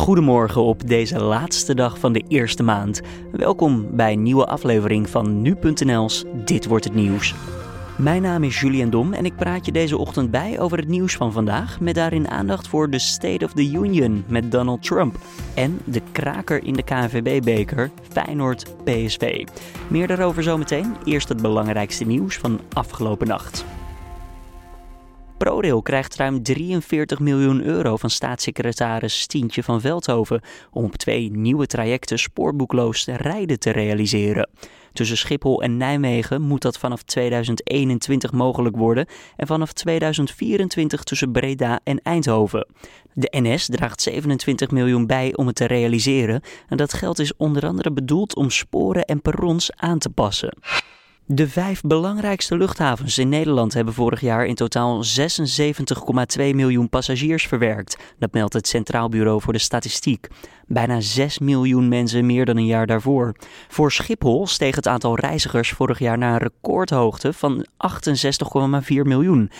Goedemorgen op deze laatste dag van de eerste maand. Welkom bij een nieuwe aflevering van nu.nl's Dit wordt het nieuws. Mijn naam is Julian Dom en ik praat je deze ochtend bij over het nieuws van vandaag. Met daarin aandacht voor de State of the Union met Donald Trump. En de kraker in de KNVB-beker, Feyenoord PSV. Meer daarover zometeen. Eerst het belangrijkste nieuws van afgelopen nacht. ProRail krijgt ruim 43 miljoen euro van staatssecretaris Stientje van Veldhoven om op twee nieuwe trajecten spoorboekloos rijden te realiseren. Tussen Schiphol en Nijmegen moet dat vanaf 2021 mogelijk worden en vanaf 2024 tussen Breda en Eindhoven. De NS draagt 27 miljoen bij om het te realiseren en dat geld is onder andere bedoeld om sporen en perrons aan te passen. De vijf belangrijkste luchthavens in Nederland hebben vorig jaar in totaal 76,2 miljoen passagiers verwerkt. Dat meldt het Centraal Bureau voor de Statistiek. Bijna 6 miljoen mensen meer dan een jaar daarvoor. Voor Schiphol steeg het aantal reizigers vorig jaar naar een recordhoogte van 68,4 miljoen.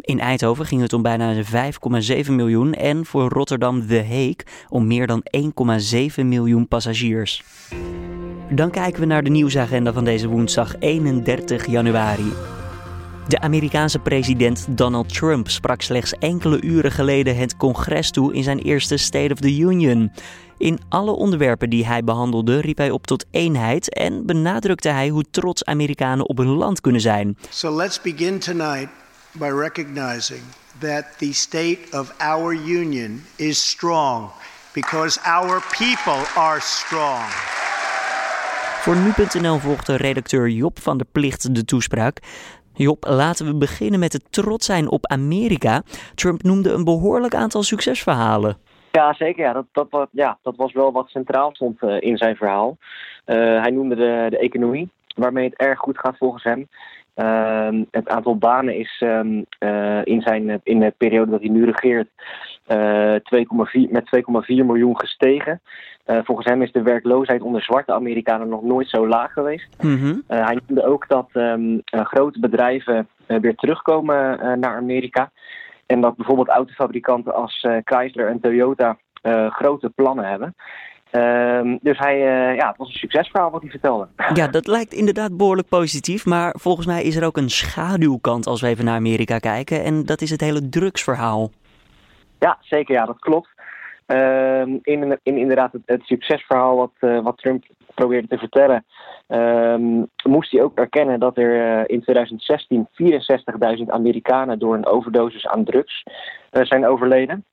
In Eindhoven ging het om bijna 5,7 miljoen en voor Rotterdam The Hague om meer dan 1,7 miljoen passagiers. Dan kijken we naar de nieuwsagenda van deze woensdag 31 januari. De Amerikaanse president Donald Trump sprak slechts enkele uren geleden het congres toe in zijn eerste State of the Union. In alle onderwerpen die hij behandelde riep hij op tot eenheid en benadrukte hij hoe trots Amerikanen op hun land kunnen zijn. So let's begin tonight by recognizing that the state of our union is strong because our people are strong. Voor nu.nl volgde redacteur Job van der Plicht de toespraak. Job, laten we beginnen met het trots zijn op Amerika. Trump noemde een behoorlijk aantal succesverhalen. Ja, zeker. Ja. Dat, dat, ja, dat was wel wat centraal stond uh, in zijn verhaal. Uh, hij noemde de, de economie, waarmee het erg goed gaat volgens hem. Uh, het aantal banen is um, in, zijn, in de periode dat hij nu regeert 2,4, met 2,4 miljoen gestegen. Uh, volgens hem is de werkloosheid onder zwarte Amerikanen nog nooit zo laag geweest. Mm -hmm. uh, hij noemde ook dat um, uh, grote bedrijven weer terugkomen naar Amerika. En dat bijvoorbeeld autofabrikanten als Chrysler en Toyota grote plannen hebben. Um, dus hij, ja, het was een succesverhaal wat hij vertelde. Ja, dat lijkt inderdaad behoorlijk positief. Maar volgens mij is er ook een schaduwkant als we even naar Amerika kijken. En dat is het hele drugsverhaal. Ja, zeker. Ja, dat klopt. Uh, in, in, inderdaad het, het succesverhaal wat, uh, wat Trump probeerde te vertellen, uh, moest hij ook erkennen dat er uh, in 2016 64.000 Amerikanen door een overdosis aan drugs uh, zijn overleden.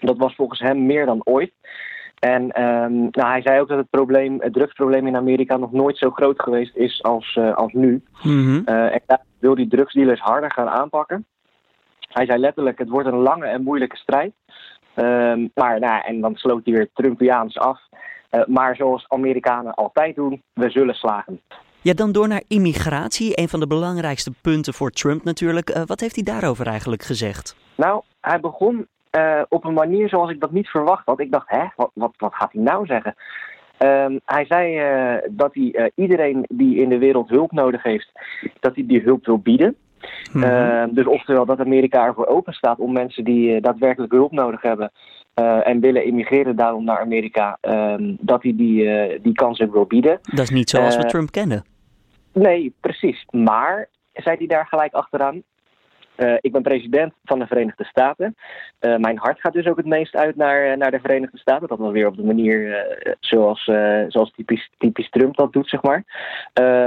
Dat was volgens hem meer dan ooit. En um, nou, hij zei ook dat het, probleem, het drugsprobleem in Amerika nog nooit zo groot geweest is als, als nu. Mm -hmm. en daar wil die drugsdealers harder gaan aanpakken. Hij zei letterlijk, het wordt een lange en moeilijke strijd. Um, maar nou, en dan sloot hij weer Trumpiaans af. Uh, maar zoals Amerikanen altijd doen, we zullen slagen. Ja, dan door naar immigratie. Een van de belangrijkste punten voor Trump natuurlijk. Uh, wat heeft hij daarover eigenlijk gezegd? Nou, hij begon uh, op een manier zoals ik dat niet verwacht had. Ik dacht, hè, wat, wat, wat gaat hij nou zeggen? Um, hij zei uh, dat hij uh, iedereen die in de wereld hulp nodig heeft, dat hij die hulp wil bieden. Mm -hmm. uh, dus oftewel dat Amerika ervoor open staat om mensen die uh, daadwerkelijk hulp nodig hebben uh, en willen immigreren daarom naar Amerika, dat hij die, die kans ook wil bieden. Dat is niet zoals we Trump kennen. Nee, precies. Maar, zei hij daar gelijk achteraan, Uh, ik ben president van de Verenigde Staten. Uh, mijn hart gaat dus ook het meest uit naar, naar de Verenigde Staten. Dat was weer op de manier zoals, zoals typisch, typisch Trump dat doet, zeg maar.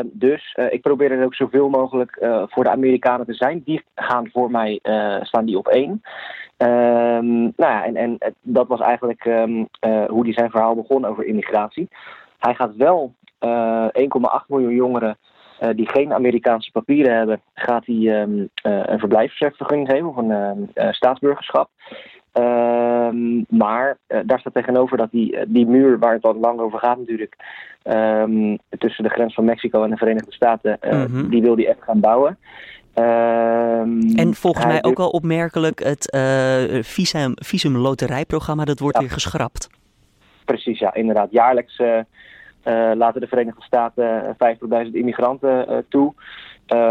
dus ik probeer er ook zoveel mogelijk voor de Amerikanen te zijn. Die gaan voor mij, staan die op één. Um, nou ja, en, en dat was eigenlijk um, hoe hij zijn verhaal begon over immigratie. Hij gaat wel 1,8 miljoen jongeren uh, die geen Amerikaanse papieren hebben, gaat hij um, uh, een verblijfsvergunning geven of een uh, staatsburgerschap. Um, maar daar staat tegenover dat die, die muur waar het al lang over gaat natuurlijk, um, tussen de grens van Mexico en de Verenigde Staten, mm -hmm. die wil hij echt gaan bouwen. en volgens mij ook wel opmerkelijk het visum, visum loterijprogramma, dat wordt ja. weer geschrapt. Precies, ja, inderdaad. Jaarlijks laten de Verenigde Staten 50.000 immigranten uh, toe.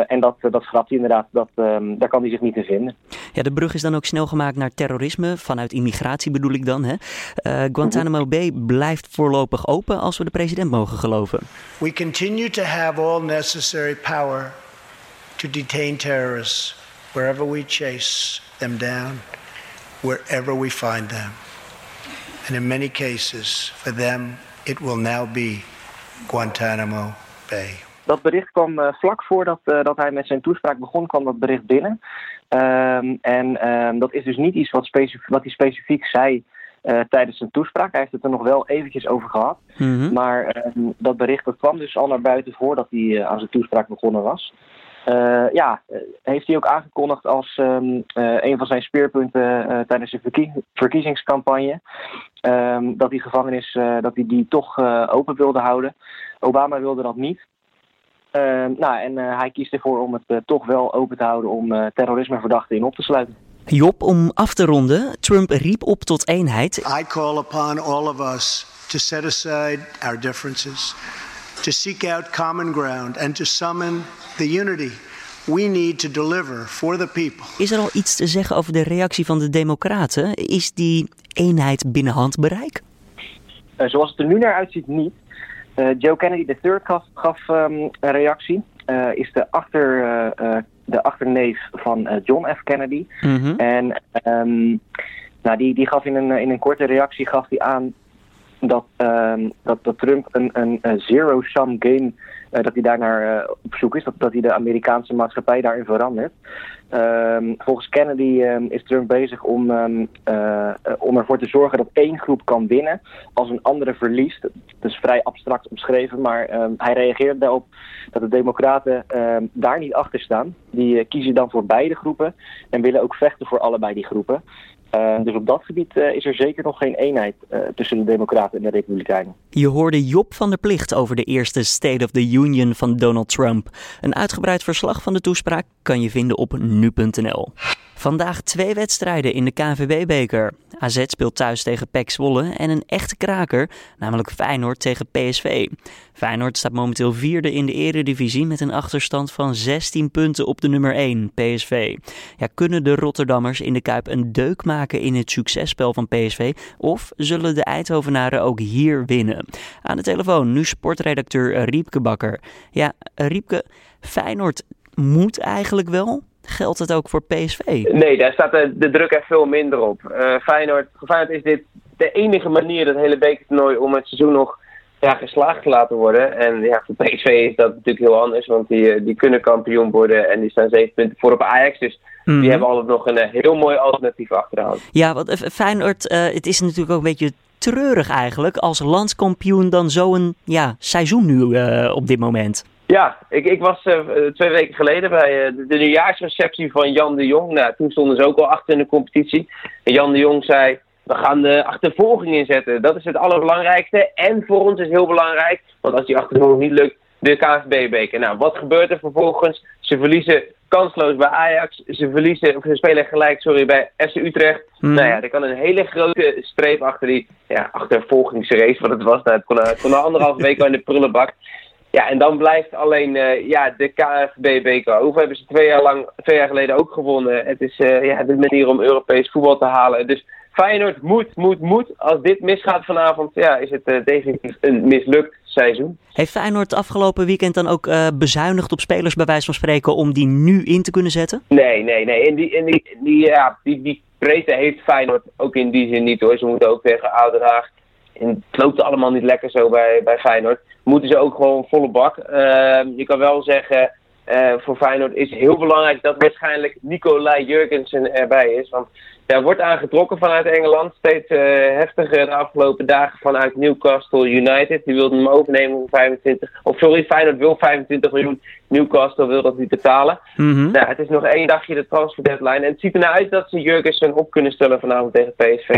en dat, dat schrapt hij inderdaad, dat, ehm, daar kan hij zich niet in vinden. Ja, de brug is dan ook snel gemaakt naar terrorisme, vanuit immigratie bedoel ik dan. Hè? Guantanamo Bay blijft voorlopig open als we de president mogen geloven. We continue to have all necessary power to detain terrorists wherever we chase them down, wherever we find them. And in many cases, for them, it will now be Guantanamo Bay. Dat bericht kwam uh, vlak voordat uh, dat hij met zijn toespraak begon, kwam dat bericht binnen. Um, en um, dat is dus niet iets wat, specif wat hij specifiek zei uh, tijdens zijn toespraak. Hij heeft het er nog wel eventjes over gehad. Mm -hmm. Maar um, dat bericht dat kwam dus al naar buiten voordat hij aan zijn toespraak begonnen was. Uh, ja, heeft hij ook aangekondigd als um, uh, een van zijn speerpunten uh, tijdens de verkie verkiezingscampagne. Um, dat die gevangenis dat hij die toch open wilde houden. Obama wilde dat niet. Ehm, nou, en hij kiest ervoor om het toch wel open te houden om terrorismeverdachten in op te sluiten. Job, om af te ronden, Trump riep op tot eenheid. I call upon all of us to set aside our differences, to seek out common ground and to summon the unity we need to deliver for the people. Is er al iets te zeggen over de reactie van de Democraten? Is die eenheid binnen handbereik? Uh, zoals het er nu naar uitziet, niet. Uh, Joe Kennedy III gaf, gaf um, een reactie. Uh, is de, achter, de achterneef van John F. Kennedy. Mm -hmm. En um, nou, die, die gaf in een, in een korte reactie gaf hij aan dat, um, dat, dat Trump een, een, een zero-sum game, uh, dat hij daar naar uh, op zoek is, dat, dat hij de Amerikaanse maatschappij daarin verandert. Um, volgens Kennedy um, is Trump bezig om, uh, om ervoor te zorgen dat één groep kan winnen als een andere verliest. Dat is vrij abstract omschreven, maar hij reageerde daarop dat de Democraten daar niet achter staan. Die kiezen dan voor beide groepen en willen ook vechten voor allebei die groepen. Uh, dus op dat gebied uh, is er zeker nog geen eenheid uh, tussen de Democraten en de Republikeinen. Je hoorde Job van der Plicht over de eerste State of the Union van Donald Trump. Een uitgebreid verslag van de toespraak kan je vinden op nu.nl. Vandaag twee wedstrijden in de KNVB-beker. AZ speelt thuis tegen PEC Zwolle en een echte kraker, namelijk Feyenoord tegen PSV. Feyenoord staat momenteel vierde in de eredivisie met een achterstand van 16 punten op de nummer 1, PSV. Ja, kunnen de Rotterdammers in de Kuip een deuk maken in het successpel van PSV of zullen de Eindhovenaren ook hier winnen? Aan de telefoon nu sportredacteur Riepke Bakker. Ja, Riepke, Feyenoord moet eigenlijk wel, geldt het ook voor PSV? Nee, daar staat de, de druk er veel minder op. Uh, Feyenoord, Feyenoord is dit de enige manier, dat hele bekertoernooi, om het seizoen nog ja, geslaagd te laten worden. En ja, voor PSV is dat natuurlijk heel anders, want die, die kunnen kampioen worden en die staan zeven punten voor op Ajax. Dus die hebben altijd nog een heel mooi alternatief achterhouden. Ja, want Feyenoord, uh, het is natuurlijk ook een beetje treurig eigenlijk als landskampioen dan zo'n ja, seizoen nu uh, op dit moment. Ja, ik, ik was uh, twee weken geleden bij de, de nieuwjaarsreceptie van Jan de Jong. Nou, toen stonden ze ook al achter in de competitie. En Jan de Jong zei, we gaan de achtervolging inzetten. Dat is het allerbelangrijkste. En voor ons is heel belangrijk, want als die achtervolging niet lukt, de KNVB-beker. Nou, wat gebeurt er vervolgens? Ze verliezen kansloos bij Ajax. Ze verliezen, of ze spelen gelijk, sorry, bij FC Utrecht. Mm. Nou ja, er kan een hele grote streep achter die ja, achtervolgingsrace, wat het was. Nou, het kon, het kon anderhalve week al in de prullenbak. Ja, en dan blijft alleen uh, ja, de KFB-beker over. Hebben ze twee jaar, lang, twee jaar geleden ook gewonnen. Het is uh, ja, de manier om Europees voetbal te halen. Dus Feyenoord moet, moet, moet. Als dit misgaat vanavond, ja, is het uh, definitief een mislukt seizoen. Heeft Feyenoord afgelopen weekend dan ook bezuinigd op spelers, bij wijze van spreken, om die nu in te kunnen zetten? Nee, nee, nee. In die, in die, die, ja, die, die breedte heeft Feyenoord ook in die zin niet hoor. Ze moeten ook tegen Ouderhaag het loopt allemaal niet lekker zo bij, bij Feyenoord. Moeten ze ook gewoon volle bak. Uh, je kan wel zeggen, uh, voor Feyenoord is heel belangrijk dat waarschijnlijk Nicolai Jurgensen erbij is. Want er wordt aangetrokken vanuit Engeland. Steeds uh, heftiger de afgelopen dagen vanuit Newcastle United. Die wilden hem overnemen voor 25. Of sorry, Feyenoord wil 25 miljoen. Newcastle wil dat niet betalen. Mm-hmm. nou, het is nog één dagje de transfer deadline. En het ziet er nou uit dat ze Jurgensen op kunnen stellen vanavond tegen PSV.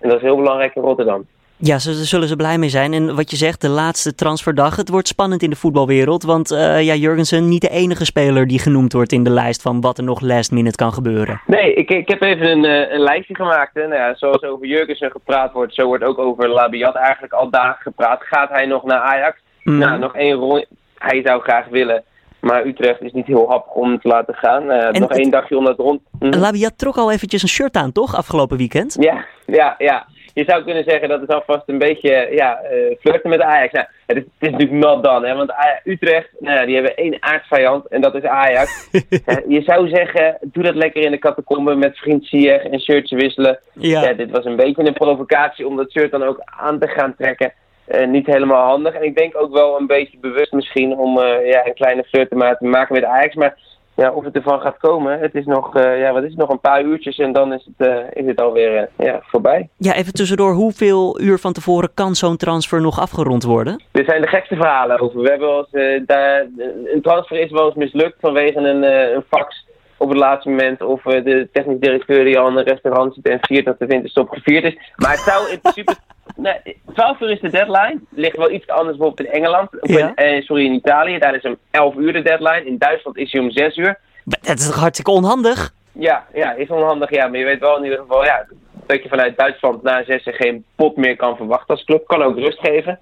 En dat is heel belangrijk in Rotterdam. Ja, daar zullen ze blij mee zijn. En wat je zegt, de laatste transferdag. Het wordt spannend in de voetbalwereld. Want uh, ja, Jurgensen niet de enige speler die genoemd wordt in de lijst van wat er nog last minute kan gebeuren. Nee, ik, ik heb even een, uh, een lijstje gemaakt. Hè. Nou ja, zoals over Jurgensen gepraat wordt, zo wordt ook over Labiat eigenlijk al dagen gepraat. Gaat hij nog naar Ajax? Mm. Nou, nog één rol. Hij zou graag willen. Maar Utrecht is niet heel happig om te laten gaan. Uh, nog één dagje om dat rond. Hm. Labiat trok al eventjes een shirt aan, toch? Afgelopen weekend? Ja, ja, ja. Je zou kunnen zeggen dat het alvast een beetje ja, uh, flirten met Ajax. Nou, het, is, het is natuurlijk not done, hè, want Utrecht, nou, die hebben één aardsvijand en dat is Ajax. je zou zeggen, doe dat lekker in de catacombe met vriend Sieg en shirtje wisselen. Ja. ja. dit was een beetje een provocatie om dat shirt dan ook aan te gaan trekken. Uh, niet helemaal handig. En ik denk ook wel een beetje bewust misschien om uh, ja, een kleine flirt te maken met Ajax. Maar ja, of het ervan gaat komen, het is nog, uh, ja, wat is het, nog een paar uurtjes en dan is het, is het alweer ja, voorbij. Ja, even tussendoor, hoeveel uur van tevoren kan zo'n transfer nog afgerond worden? Er zijn de gekste verhalen over. We hebben wel eens, daar, een transfer is wel eens mislukt vanwege een, een fax op het laatste moment. Of de technisch directeur die al in een restaurant zit en viert dat de winterstop gevierd is. Maar het zou in principe Nee, 12 uur is de deadline. Ligt wel iets anders bijvoorbeeld in Engeland. In, eh, sorry, in Italië. Daar is om 11 uur de deadline. In Duitsland is hij om 6 uur. Dat is toch hartstikke onhandig? Ja, ja, is onhandig. Ja, maar je weet wel in ieder geval ja, dat je vanuit Duitsland na 6 geen pot meer kan verwachten als club. Kan ook rust geven.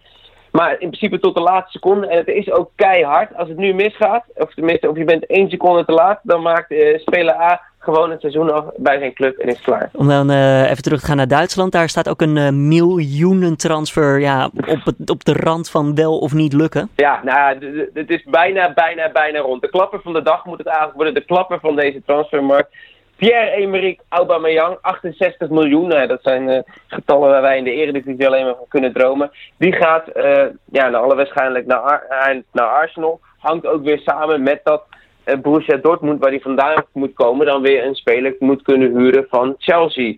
Maar in principe tot de laatste seconde. En het is ook keihard. Als het nu misgaat, of tenminste, of je bent één seconde te laat, dan maakt uh, speler A gewoon het seizoen af bij zijn club en is klaar. Om dan uh, even terug te gaan naar Duitsland. Daar staat ook een uh, miljoenentransfer ja, op, het, op de rand van wel of niet lukken. Ja, nou, het is bijna, bijna, bijna rond. De klapper van de dag moet het eigenlijk worden. De klapper van deze transfermarkt. Pierre-Emerick Aubameyang, 68 miljoen. Nou, dat zijn uh, getallen waar wij in de Eredivisie alleen maar van kunnen dromen. Die gaat ja, naar alle waarschijnlijk naar, Ar naar Arsenal. Hangt ook weer samen met dat Borussia Dortmund, waar hij vandaan moet komen, dan weer een speler moet kunnen huren van Chelsea.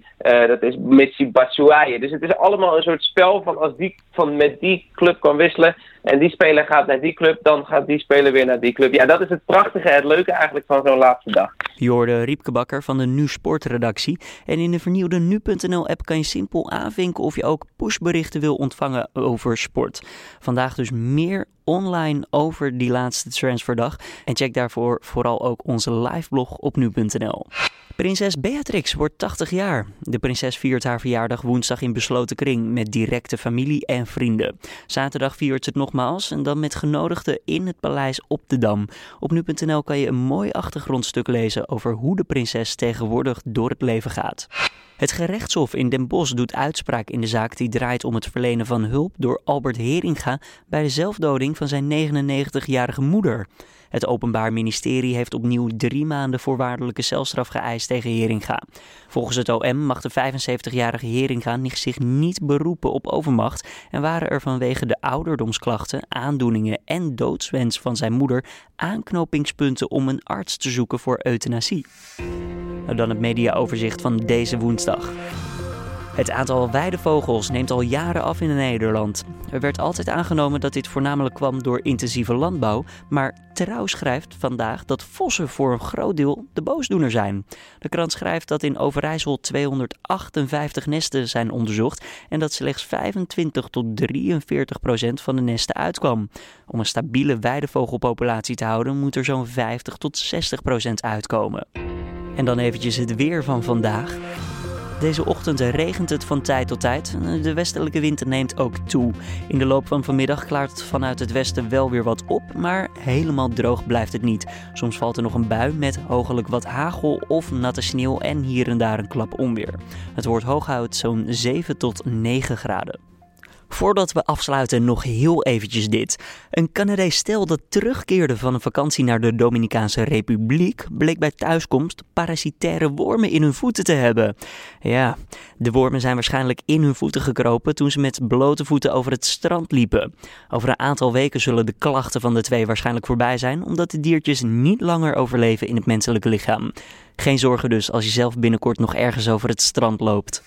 Dat is Mitsi Batshuayi. Dus het is allemaal een soort spel van als die van met die club kan wisselen en die speler gaat naar die club, dan gaat die speler weer naar die club. Ja, dat is het prachtige, het leuke eigenlijk van zo'n laatste dag. Je hoorde Riepke Bakker van de Nu Sportredactie. En in de vernieuwde Nu.nl app kan je simpel aanvinken of je ook pushberichten wil ontvangen over sport. Vandaag dus meer online over die laatste transferdag. En check daarvoor vooral ook onze liveblog op nu.nl. Prinses Beatrix wordt 80 jaar. De prinses viert haar verjaardag woensdag in besloten kring met directe familie en vrienden. Zaterdag viert ze het nogmaals en dan met genodigden in het paleis op de Dam. Op nu.nl kan je een mooi achtergrondstuk lezen over hoe de prinses tegenwoordig door het leven gaat. Het gerechtshof in Den Bosch doet uitspraak in de zaak die draait om het verlenen van hulp door Albert Heringa bij de zelfdoding van zijn 99-jarige moeder. Het Openbaar Ministerie heeft opnieuw drie maanden voorwaardelijke celstraf geëist tegen Heringa. Volgens het OM mag de 75-jarige Heringa zich niet beroepen op overmacht en waren er vanwege de ouderdomsklachten, aandoeningen en doodswens van zijn moeder aanknopingspunten om een arts te zoeken voor euthanasie. Nou, dan het mediaoverzicht van deze woensdag. Het aantal weidevogels neemt al jaren af in Nederland. Er werd altijd aangenomen dat dit voornamelijk kwam door intensieve landbouw, maar Trouw schrijft vandaag dat vossen voor een groot deel de boosdoener zijn. De krant schrijft dat in Overijssel 258 nesten zijn onderzocht en dat slechts 25 tot 43 procent van de nesten uitkwam. Om een stabiele weidevogelpopulatie te houden moet er zo'n 50 tot 60 procent uitkomen. En dan eventjes het weer van vandaag. Deze ochtend regent het van tijd tot tijd. De westelijke wind neemt ook toe. In de loop van vanmiddag klaart het vanuit het westen wel weer wat op, maar helemaal droog blijft het niet. Soms valt er nog een bui met hogelijk wat hagel of natte sneeuw en hier en daar een klap onweer. Het wordt hooguit zo'n 7 tot 9 graden. Voordat we afsluiten nog heel eventjes dit. Een Canadees stel dat terugkeerde van een vakantie naar de Dominicaanse Republiek bleek bij thuiskomst parasitaire wormen in hun voeten te hebben. Ja, de wormen zijn waarschijnlijk in hun voeten gekropen toen ze met blote voeten over het strand liepen. Over een aantal weken zullen de klachten van de twee waarschijnlijk voorbij zijn omdat de diertjes niet langer overleven in het menselijke lichaam. Geen zorgen dus als je zelf binnenkort nog ergens over het strand loopt.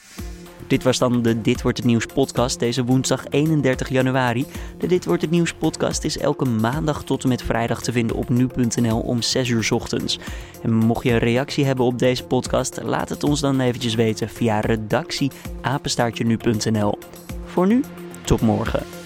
Dit was dan de Dit Wordt Het Nieuws podcast deze woensdag 31 januari. De Dit Wordt Het Nieuws podcast is elke maandag tot en met vrijdag te vinden op nu.nl om 6 uur ochtends. En mocht je een reactie hebben op deze podcast, laat het ons dan eventjes weten via redactie Voor nu, tot morgen.